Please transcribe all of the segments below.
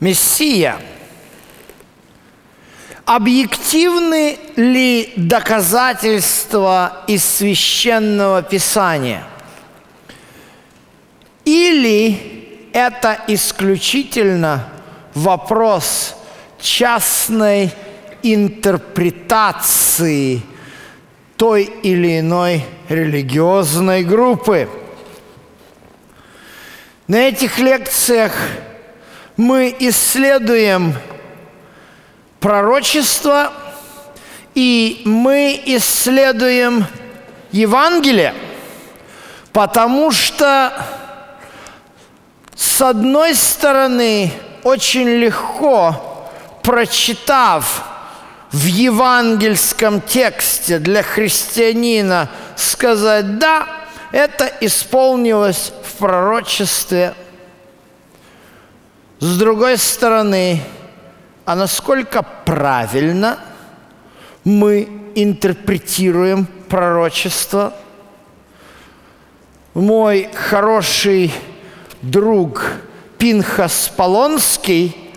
Мессия. Объективны ли доказательства из священного писания? Или это исключительно вопрос частной интерпретации той или иной религиозной группы? На этих лекциях мы исследуем пророчество и мы исследуем Евангелие, потому что, с одной стороны, очень легко, прочитав в евангельском тексте для христианина, сказать «да», это исполнилось в пророчестве. С другой стороны, а насколько правильно мы интерпретируем пророчество? Мой хороший друг Пинхас Полонский –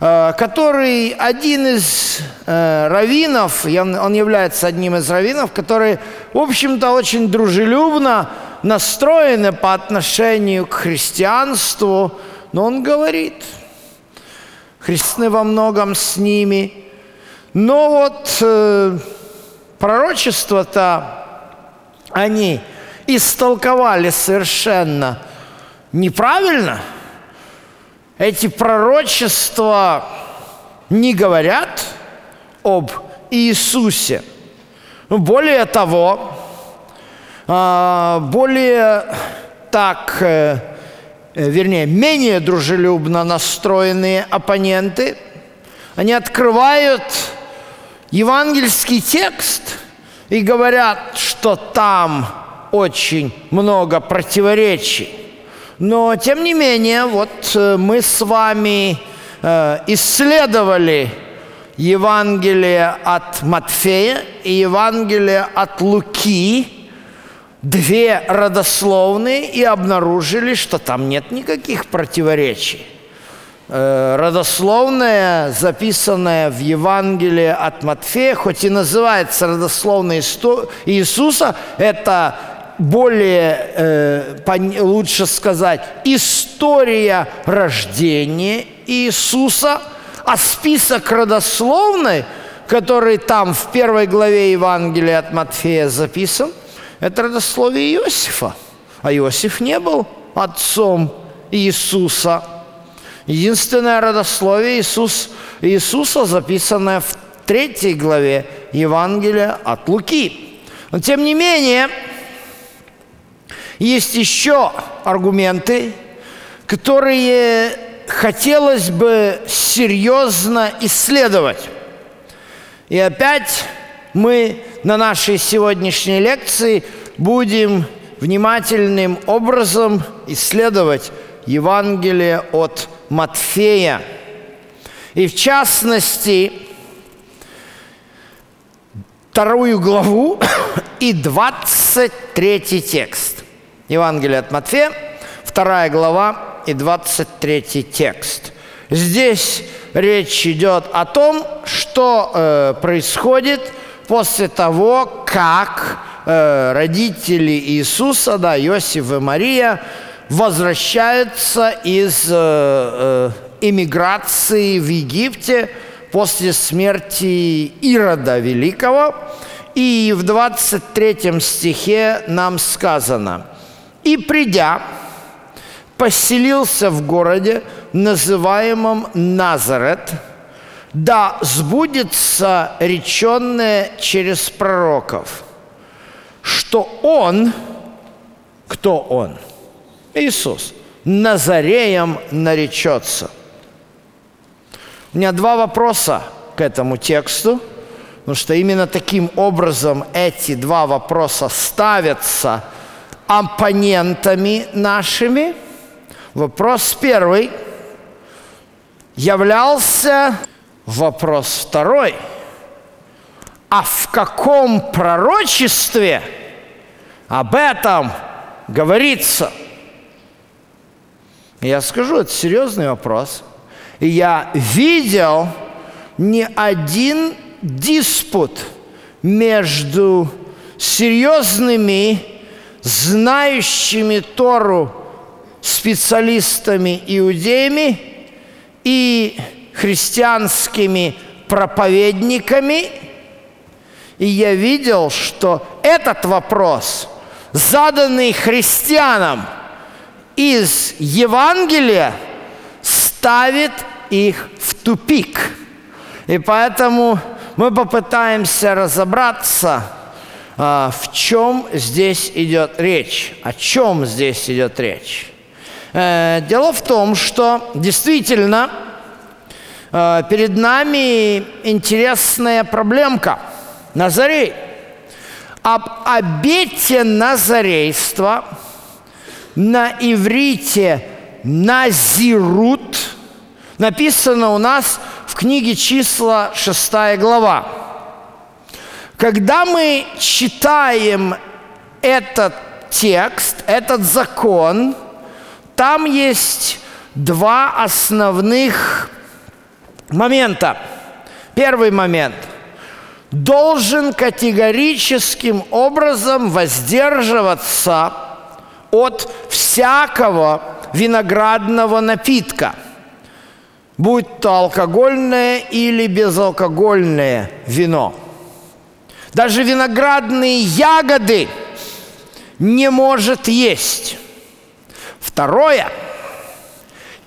Э, который один из э, раввинов, он является одним из раввинов, которые, в общем-то, очень дружелюбно настроены по отношению к христианству, но он говорит, христианы во многом с ними, но вот э, пророчество-то они истолковали совершенно неправильно – эти пророчества не говорят об Иисусе. Более того, а, более так, э, вернее, менее дружелюбно настроенные оппоненты, они открывают евангельский текст и говорят, что там очень много противоречий. Но, тем не менее, вот э, мы с вами э, исследовали Евангелие от Матфея и Евангелие от Луки, две родословные, и обнаружили, что там нет никаких противоречий. Э, родословная, записанная в Евангелии от Матфея, хоть и называется родословной Иисуса, это более, э, лучше сказать, история рождения Иисуса, а список родословный, который там в первой главе Евангелия от Матфея записан, это родословие Иосифа. А Иосиф не был отцом Иисуса. Единственное родословие Иисус, Иисуса, записанное в третьей главе Евангелия от Луки. Но тем не менее, есть еще аргументы, которые хотелось бы серьезно исследовать. И опять мы на нашей сегодняшней лекции будем внимательным образом исследовать Евангелие от Матфея. И в частности, вторую главу и 23 текст. Евангелие от Матфея, 2 глава и 23 текст. Здесь речь идет о том, что э, происходит после того, как э, родители Иисуса, да, Иосиф и Мария, возвращаются из э, э, эмиграции в Египте после смерти Ирода Великого. И в 23 стихе нам сказано – и придя, поселился в городе, называемом Назарет, да сбудется реченное через пророков, что он, кто он? Иисус, Назареем наречется. У меня два вопроса к этому тексту, потому что именно таким образом эти два вопроса ставятся – оппонентами нашими. Вопрос первый. Являлся вопрос второй. А в каком пророчестве об этом говорится? Я скажу, это серьезный вопрос. И я видел не один диспут между серьезными, знающими Тору специалистами иудеями и христианскими проповедниками. И я видел, что этот вопрос, заданный христианам из Евангелия, ставит их в тупик. И поэтому мы попытаемся разобраться, а, в чем здесь идет речь, о чем здесь идет речь. Э, дело в том, что действительно перед нами интересная проблемка. Назарей. Об обете назарейства на иврите «назирут» написано у нас в книге числа 6 глава. Когда мы читаем этот текст, этот закон – там есть два основных момента. Первый момент. Должен категорическим образом воздерживаться от всякого виноградного напитка, будь то алкогольное или безалкогольное вино. Даже виноградные ягоды не может есть. Второе,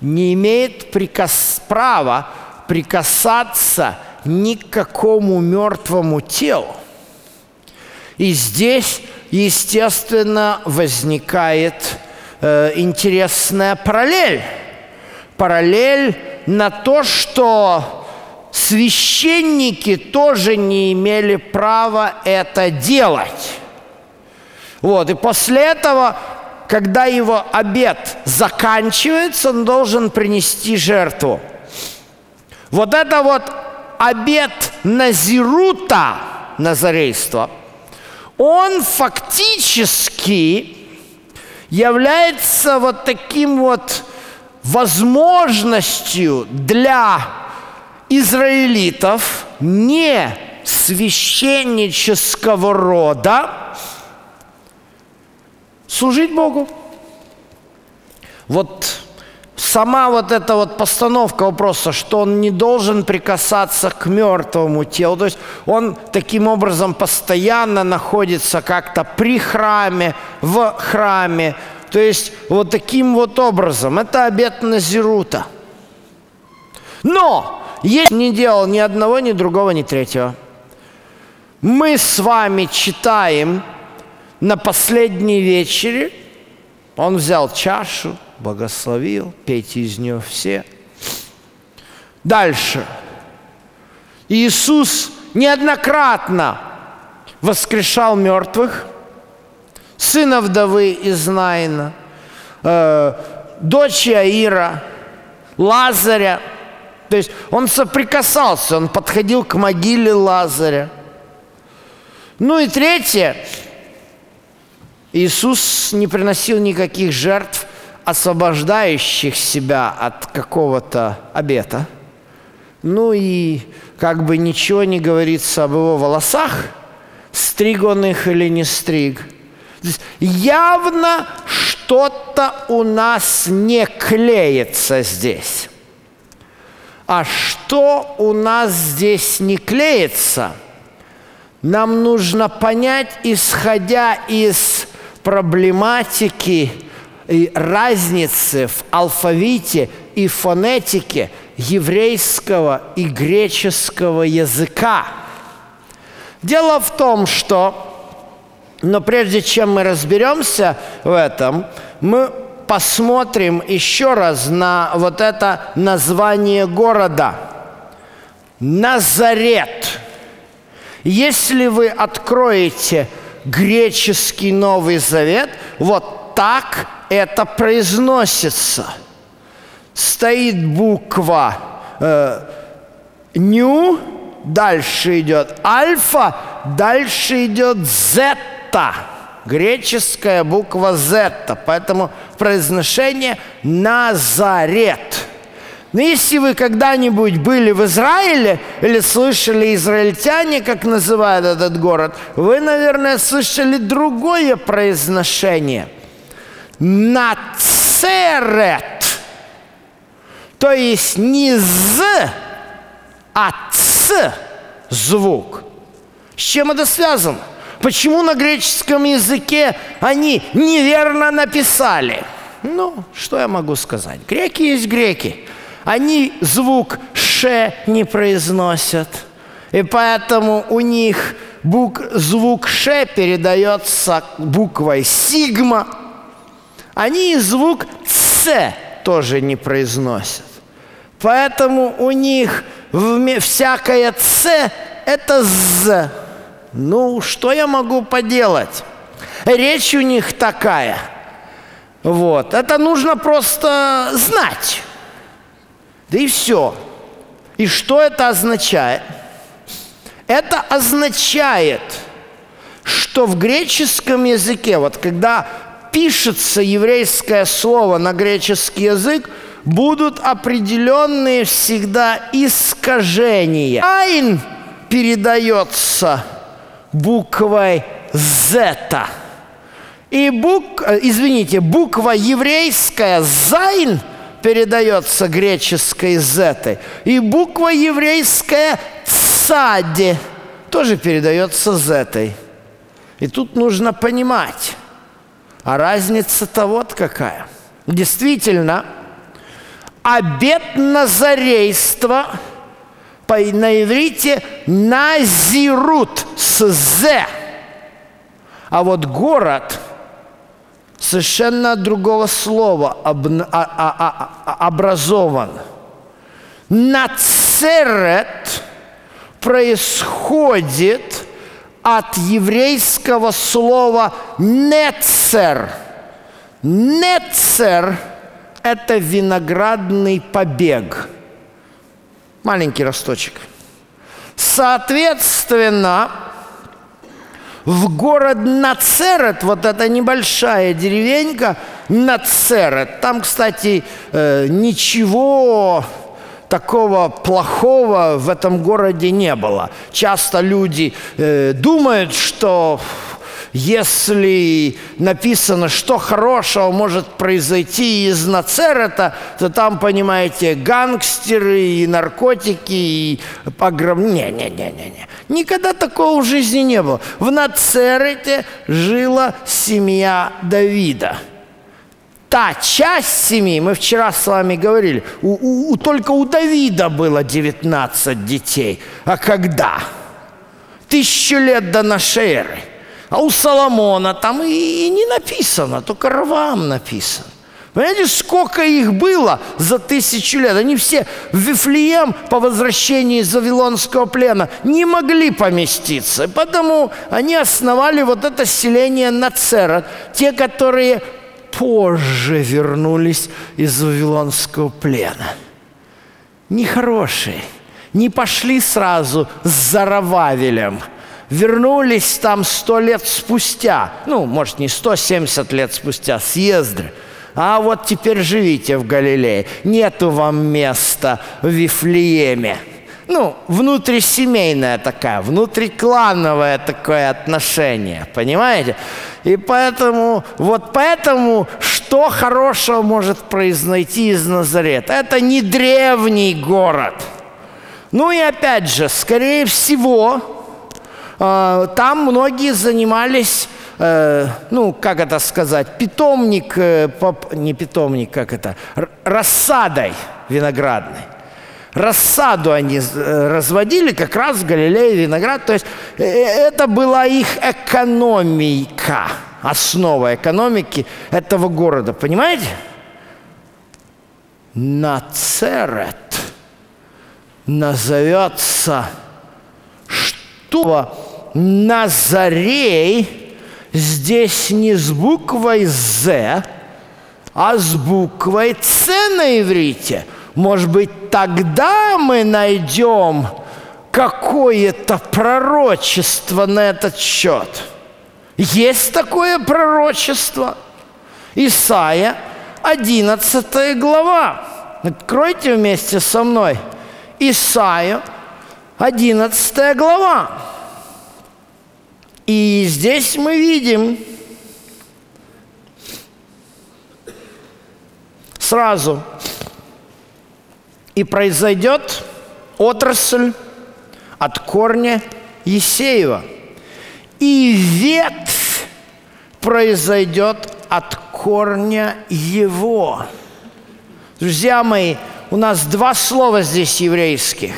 не имеет прикас, права прикасаться ни к какому мертвому телу. И здесь, естественно, возникает э, интересная параллель. Параллель на то, что священники тоже не имели права это делать. Вот, и после этого когда его обед заканчивается, он должен принести жертву. Вот это вот обед Назирута, назарейства, он фактически является вот таким вот возможностью для израилитов не священнического рода, служить Богу. Вот сама вот эта вот постановка вопроса, что он не должен прикасаться к мертвому телу, то есть он таким образом постоянно находится как-то при храме, в храме, то есть вот таким вот образом. Это обет Назирута. Но есть не делал ни одного, ни другого, ни третьего. Мы с вами читаем на последней вечере он взял чашу, благословил, пейте из нее все. Дальше. Иисус неоднократно воскрешал мертвых, сына вдовы из Наина, э, дочь Аира, Лазаря. То есть он соприкасался, он подходил к могиле Лазаря. Ну и третье, Иисус не приносил никаких жертв, освобождающих себя от какого-то обета. Ну и как бы ничего не говорится об его волосах, стриг он их или не стриг. явно что-то у нас не клеится здесь. А что у нас здесь не клеится, нам нужно понять, исходя из проблематики разницы в алфавите и фонетике еврейского и греческого языка. Дело в том, что, но прежде чем мы разберемся в этом, мы посмотрим еще раз на вот это название города. Назарет. Если вы откроете греческий Новый Завет, вот так это произносится. Стоит буква э, дальше идет альфа, дальше идет зетта, греческая буква зетта, поэтому произношение Назарет. Но если вы когда-нибудь были в Израиле или слышали израильтяне, как называют этот город, вы, наверное, слышали другое произношение. Нацерет. То есть не «з», а «ц» звук. С чем это связано? Почему на греческом языке они неверно написали? Ну, что я могу сказать? Греки есть греки. Они звук «ш» не произносят. И поэтому у них бук, звук «ш» передается буквой «сигма». Они звук «ц» тоже не произносят. Поэтому у них всякое «ц» – это «з». Ну, что я могу поделать? Речь у них такая. Вот. Это нужно просто знать. Да и все. И что это означает? Это означает, что в греческом языке, вот когда пишется еврейское слово на греческий язык, будут определенные всегда искажения. Айн передается буквой «зета». И бук, э, извините, буква еврейская «зайн» передается греческой «зетой». И буква еврейская «цади» тоже передается «зетой». И тут нужно понимать, а разница-то вот какая. Действительно, обет назарейства – на иврите назирут с «з». А вот город совершенно другого слова об, а, а, а, образован. Нацерет происходит от еврейского слова «нецер». «Нецер» – это виноградный побег – маленький росточек. Соответственно, в город Нацерет, вот эта небольшая деревенька Нацерет, там, кстати, э, ничего такого плохого в этом городе не было. Часто люди э, думают, что если написано, что хорошего может произойти из Нацерета, то там, понимаете, гангстеры и наркотики, и погром... Не-не-не-не-не. Никогда такого в жизни не было. В Нацерете жила семья Давида. Та часть семьи, мы вчера с вами говорили, у, у, только у Давида было 19 детей. А когда? Тысячу лет до нашей эры – а у Соломона там и, и не написано, только Равам написано. Понимаете, сколько их было за тысячу лет? Они все в Вифлеем по возвращении из Вавилонского плена не могли поместиться. Потому они основали вот это селение Нацера. Те, которые позже вернулись из Вавилонского плена. Нехорошие. Не пошли сразу с Зарававелем – вернулись там сто лет спустя, ну, может, не сто, семьдесят лет спустя, съезды. А вот теперь живите в Галилее. Нету вам места в Вифлееме. Ну, внутрисемейное такое, внутриклановое такое отношение, понимаете? И поэтому, вот поэтому, что хорошего может произойти из Назарета? Это не древний город. Ну и опять же, скорее всего, а, там многие занимались, э, ну, как это сказать, питомник, э, не питомник, как это, рассадой виноградной. Рассаду они э, разводили как раз в Галилее виноград. То есть это была их экономика, основа экономики этого города. Понимаете? Нацерет назовется что Назарей здесь не с буквой «З», а с буквой «Ц» на иврите. Может быть, тогда мы найдем какое-то пророчество на этот счет. Есть такое пророчество. Исаия, 11 глава. Откройте вместе со мной Исаию, 11 глава. И здесь мы видим сразу, и произойдет отрасль от корня Есеева, и ветвь произойдет от корня его. Друзья мои, у нас два слова здесь еврейских.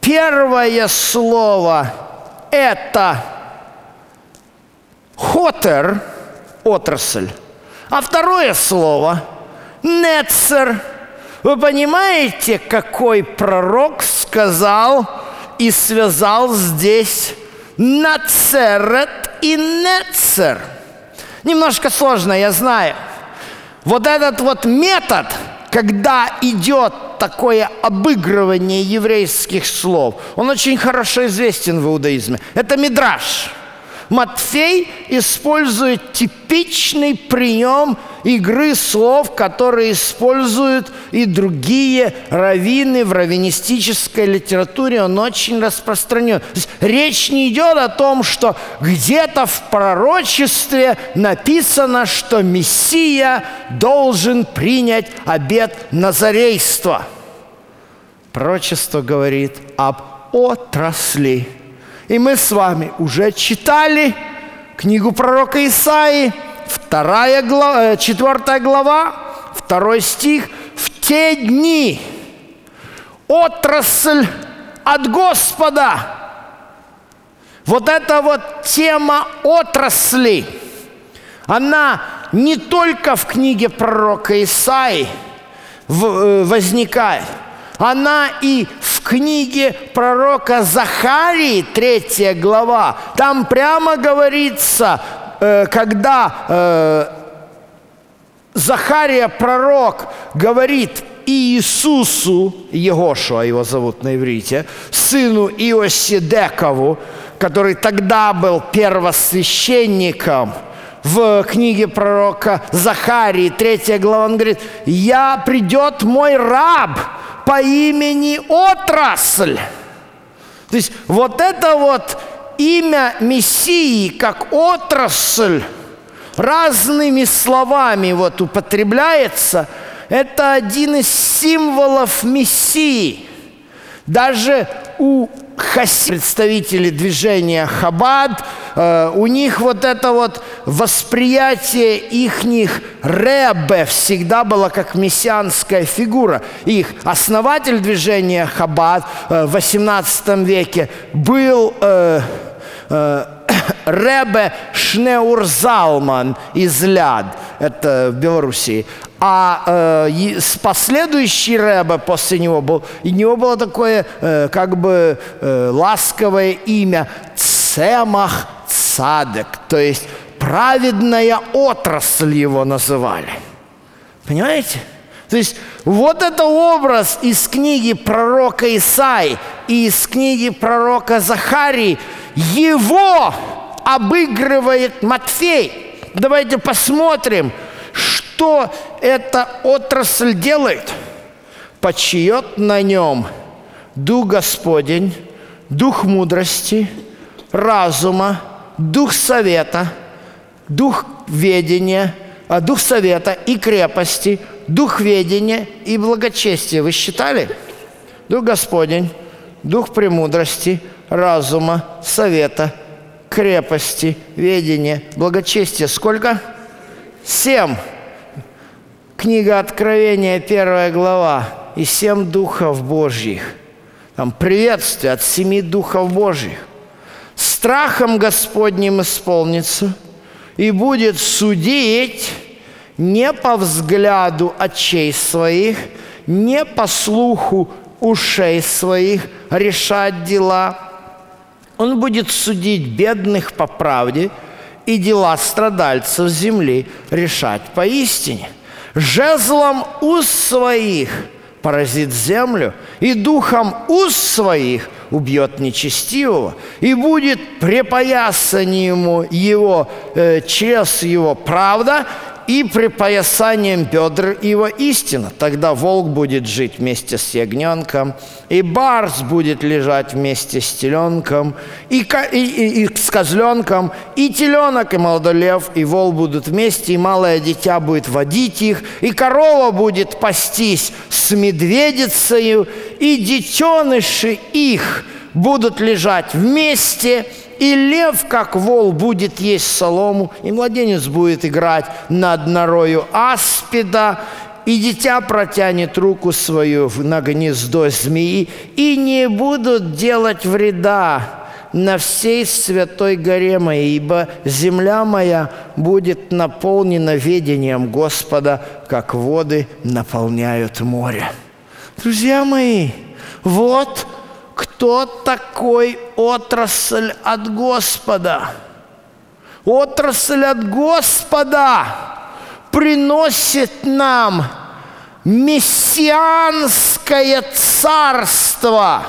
Первое слово – это хотер, отрасль, а второе слово – нецер. Вы понимаете, какой пророк сказал и связал здесь нацерет и нецер? Немножко сложно, я знаю. Вот этот вот метод, когда идет такое обыгрывание еврейских слов, он очень хорошо известен в иудаизме. Это мидраж – Матфей использует типичный прием игры слов, которые используют и другие раввины в раввинистической литературе. Он очень распространен. То есть речь не идет о том, что где-то в пророчестве написано, что Мессия должен принять обет назарейства. Пророчество говорит об отрасли. И мы с вами уже читали книгу пророка Исаии, вторая глава, э, четвертая глава, второй стих. «В те дни отрасль от Господа». Вот эта вот тема отрасли, она не только в книге пророка Исаи э, возникает, она и в книге пророка Захарии, третья глава, там прямо говорится, э, когда э, Захария пророк говорит Иисусу, Егошуа его зовут на иврите, сыну Иосидекову, который тогда был первосвященником, в книге пророка Захарии, третья глава, он говорит, «Я придет мой раб, по имени отрасль. То есть вот это вот имя Мессии как отрасль разными словами вот употребляется, это один из символов Мессии. Даже у хаси, представители движения Хабад, э, у них вот это вот восприятие ихних ребе всегда было как мессианская фигура. Их основатель движения Хабад э, в 18 веке был э, э, Ребе Шнеурзалман из Ляд, это в Белоруссии. А э, последующий Рэбе после него был, и у него было такое э, как бы э, ласковое имя Цемах Цадек, то есть праведная отрасль его называли. Понимаете? То есть вот это образ из книги пророка Исаи и из книги пророка Захарии, его обыгрывает Матфей. Давайте посмотрим, что эта отрасль делает. Почиет на нем Дух Господень, Дух мудрости, разума, Дух совета, Дух ведения, а Дух совета и крепости, Дух ведения и благочестия. Вы считали? Дух Господень, Дух премудрости, разума, совета, крепости, ведения, благочестия. Сколько? Семь. Книга Откровения, первая глава. И семь духов Божьих. Там приветствие от семи духов Божьих. Страхом Господним исполнится и будет судить не по взгляду очей своих, не по слуху ушей своих, решать дела. Он будет судить бедных по правде и дела страдальцев земли решать поистине. Жезлом уст своих поразит землю, и духом уст своих убьет нечестивого, и будет препоясан ему его, э, через его правда, и припоясанием бедр его истина. Тогда волк будет жить вместе с ягненком, и барс будет лежать вместе с теленком, и, и, и, и с козленком, и теленок, и молодой лев, и вол будут вместе, и малое дитя будет водить их, и корова будет пастись с медведицею, и детеныши их будут лежать вместе – и лев, как вол, будет есть солому, и младенец будет играть над норою аспида, и дитя протянет руку свою на гнездо змеи, и не будут делать вреда на всей святой горе моей, ибо земля моя будет наполнена ведением Господа, как воды наполняют море. Друзья мои, вот кто такой отрасль от Господа? Отрасль от Господа приносит нам мессианское царство,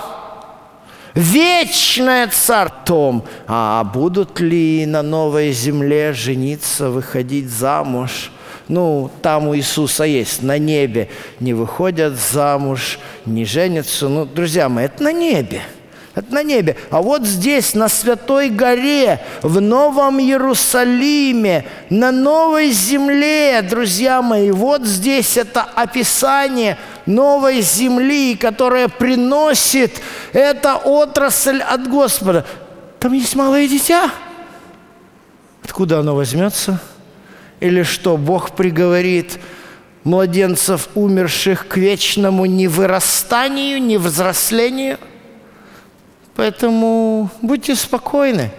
вечное царство. А будут ли на новой земле жениться, выходить замуж – ну, там у Иисуса есть, на небе не выходят замуж, не женятся. Ну, друзья мои, это на небе. Это на небе. А вот здесь, на Святой горе, в Новом Иерусалиме, на новой земле, друзья мои, вот здесь это описание новой земли, которая приносит эта отрасль от Господа. Там есть малое дитя. Откуда оно возьмется? Или что, Бог приговорит младенцев, умерших к вечному невырастанию, невзрослению? Поэтому будьте спокойны.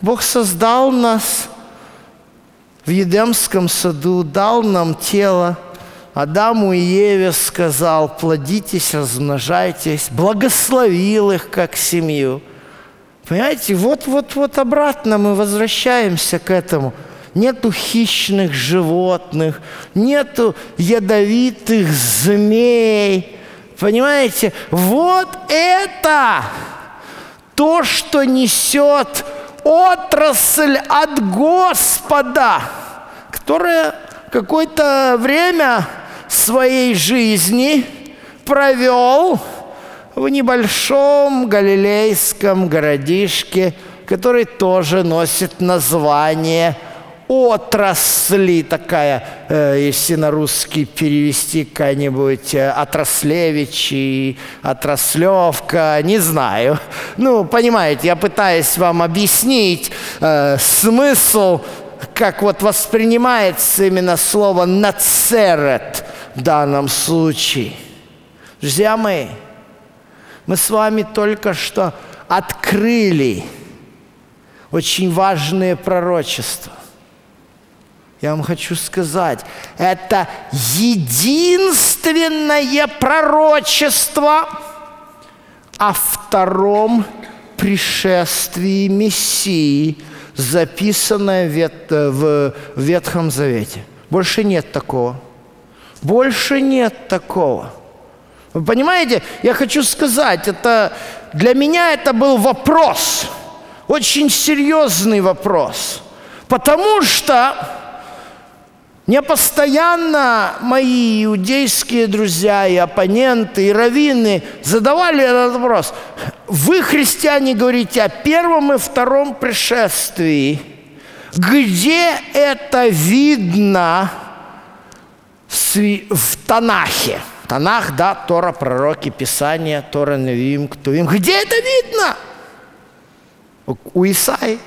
Бог создал нас в Едемском саду, дал нам тело. Адаму и Еве сказал, плодитесь, размножайтесь, благословил их как семью. Понимаете, вот-вот-вот обратно мы возвращаемся к этому – нету хищных животных, нету ядовитых змей. Понимаете, вот это то, что несет отрасль от Господа, которая какое-то время своей жизни провел в небольшом галилейском городишке, который тоже носит название – отрасли такая, э, если на русский перевести какая-нибудь э, отраслевич отраслевка, не знаю. Ну, понимаете, я пытаюсь вам объяснить э, смысл, как вот воспринимается именно слово «нацерет» в данном случае. Друзья мои, мы с вами только что открыли очень важные пророчества. Я вам хочу сказать, это единственное пророчество о втором пришествии Мессии, записанное в Ветхом Завете. Больше нет такого. Больше нет такого. Вы понимаете, я хочу сказать, это для меня это был вопрос, очень серьезный вопрос, потому что мне постоянно мои иудейские друзья и оппоненты, и раввины задавали этот вопрос. Вы, христиане, говорите о первом и втором пришествии. Где это видно в Танахе? Танах, да, Тора, пророки, Писание, Тора, Навим, Ктувим. Где это видно? У Исаи.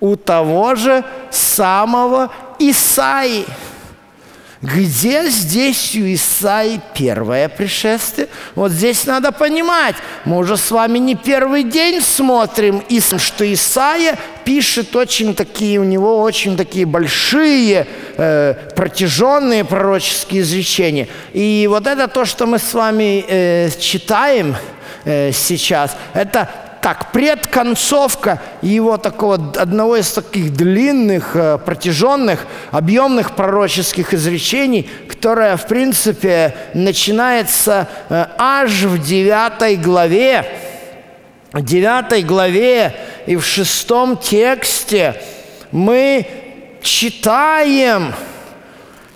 У того же самого Исаи. Где здесь у Исаи первое пришествие? Вот здесь надо понимать, мы уже с вами не первый день смотрим, что Исаия пишет очень такие, у него очень такие большие, э, протяженные пророческие изречения. И вот это то, что мы с вами э, читаем э, сейчас, это так, предконцовка его такого, одного из таких длинных, э, протяженных, объемных пророческих изречений, которое, в принципе, начинается э, аж в девятой главе. Девятой главе и в шестом тексте мы читаем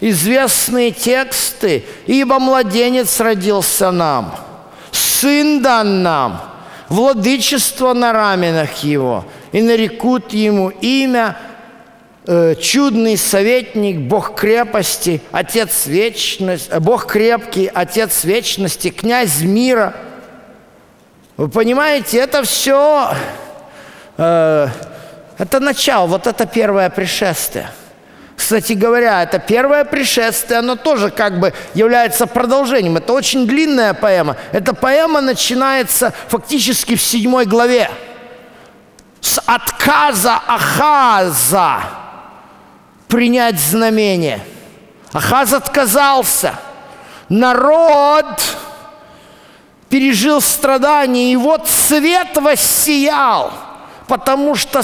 известные тексты. «Ибо младенец родился нам, сын дан нам, владычество на раменах его, и нарекут ему имя э, чудный советник, Бог крепости, Отец вечности, э, Бог крепкий, Отец вечности, князь мира». Вы понимаете, это все, э, это начало, вот это первое пришествие – кстати говоря, это первое пришествие, оно тоже как бы является продолжением. Это очень длинная поэма. Эта поэма начинается фактически в седьмой главе. С отказа Ахаза принять знамение. Ахаз отказался. Народ пережил страдания, и вот свет воссиял, потому что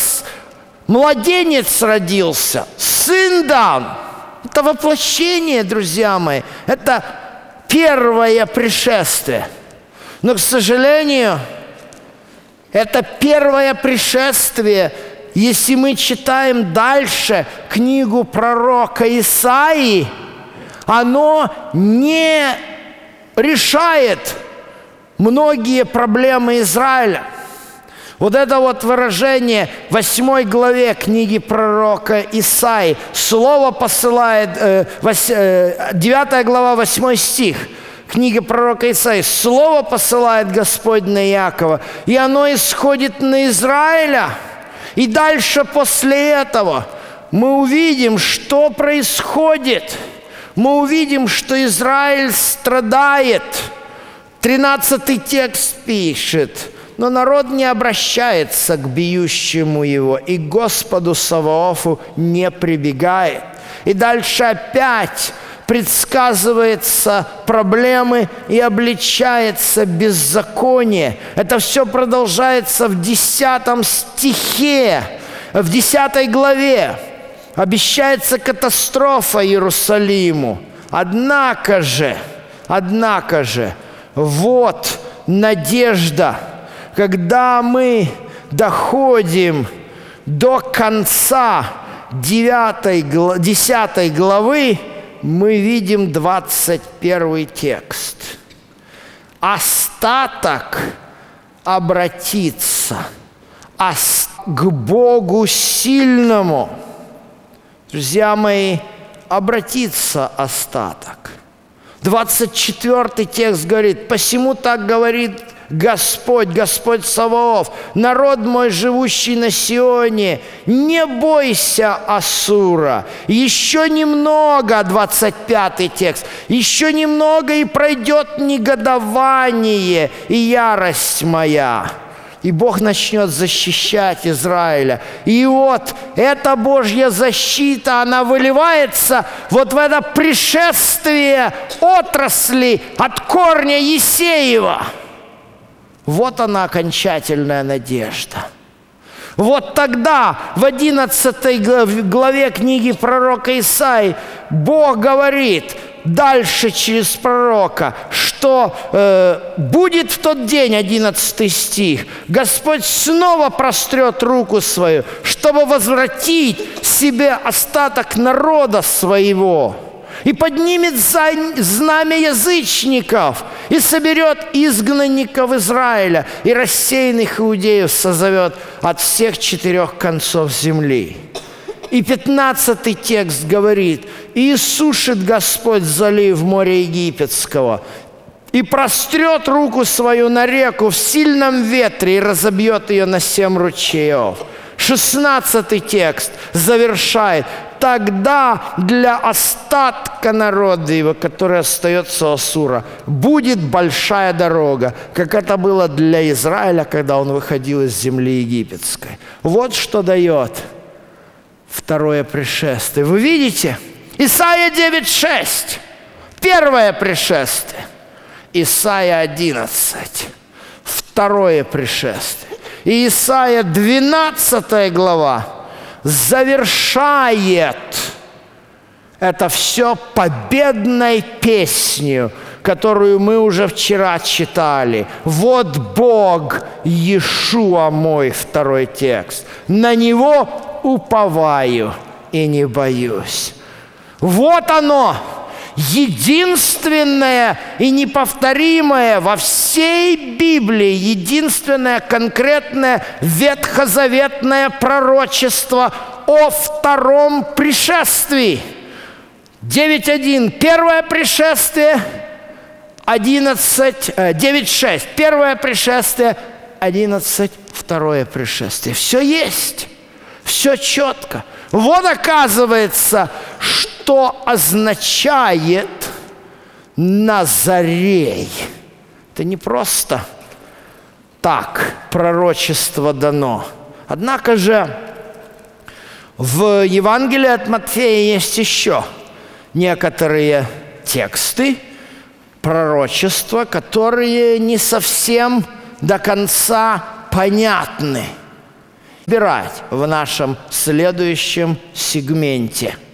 Младенец родился, сын дан. Это воплощение, друзья мои. Это первое пришествие. Но, к сожалению, это первое пришествие, если мы читаем дальше книгу пророка Исаии, оно не решает многие проблемы Израиля. Вот это вот выражение в 8 главе книги пророка Исаи. Слово посылает, э, 9 э, глава, 8 стих книги пророка Исаи. Слово посылает Господь на Якова, и оно исходит на Израиля. И дальше после этого мы увидим, что происходит. Мы увидим, что Израиль страдает. 13 текст пишет – но народ не обращается к бьющему его, и Господу Саваофу не прибегает. И дальше опять предсказывается проблемы и обличается беззаконие. Это все продолжается в десятом стихе, в десятой главе. Обещается катастрофа Иерусалиму. Однако же, однако же, вот надежда – когда мы доходим до конца 9, 10 главы, мы видим 21 текст. Остаток обратиться к Богу сильному. Друзья мои, обратиться остаток. 24 текст говорит, посему так говорит Господь, Господь Саваоф, народ мой, живущий на Сионе, не бойся Асура. Еще немного, 25 текст, еще немного и пройдет негодование и ярость моя и Бог начнет защищать Израиля. И вот эта Божья защита, она выливается вот в это пришествие отрасли от корня Есеева – вот она окончательная надежда. Вот тогда, в 11 главе книги пророка Исаи, Бог говорит дальше через пророка, что э, будет в тот день, 11 стих, Господь снова прострет руку свою, чтобы возвратить себе остаток народа своего и поднимет знамя язычников, и соберет изгнанников Израиля, и рассеянных иудеев созовет от всех четырех концов земли. И пятнадцатый текст говорит, «И сушит Господь залив моря египетского, и прострет руку свою на реку в сильном ветре и разобьет ее на семь ручеев». Шестнадцатый текст завершает тогда для остатка народа его, который остается Асура, будет большая дорога, как это было для Израиля, когда он выходил из земли египетской. Вот что дает второе пришествие. Вы видите? Исайя 9.6. Первое пришествие. Исайя 11. Второе пришествие. И Исайя 12 глава завершает это все победной песнью, которую мы уже вчера читали. Вот Бог, Иешуа мой, второй текст. На Него уповаю и не боюсь. Вот оно, единственное и неповторимое во всей Библии, единственное конкретное ветхозаветное пророчество о втором пришествии. 9.1. Первое пришествие, 11, 9.6. Э, Первое пришествие, 11. Второе пришествие. Все есть. Все четко. Вот оказывается, что означает Назарей. Это не просто так пророчество дано. Однако же в Евангелии от Матфея есть еще некоторые тексты, пророчества, которые не совсем до конца понятны. Выбирать в нашем следующем сегменте –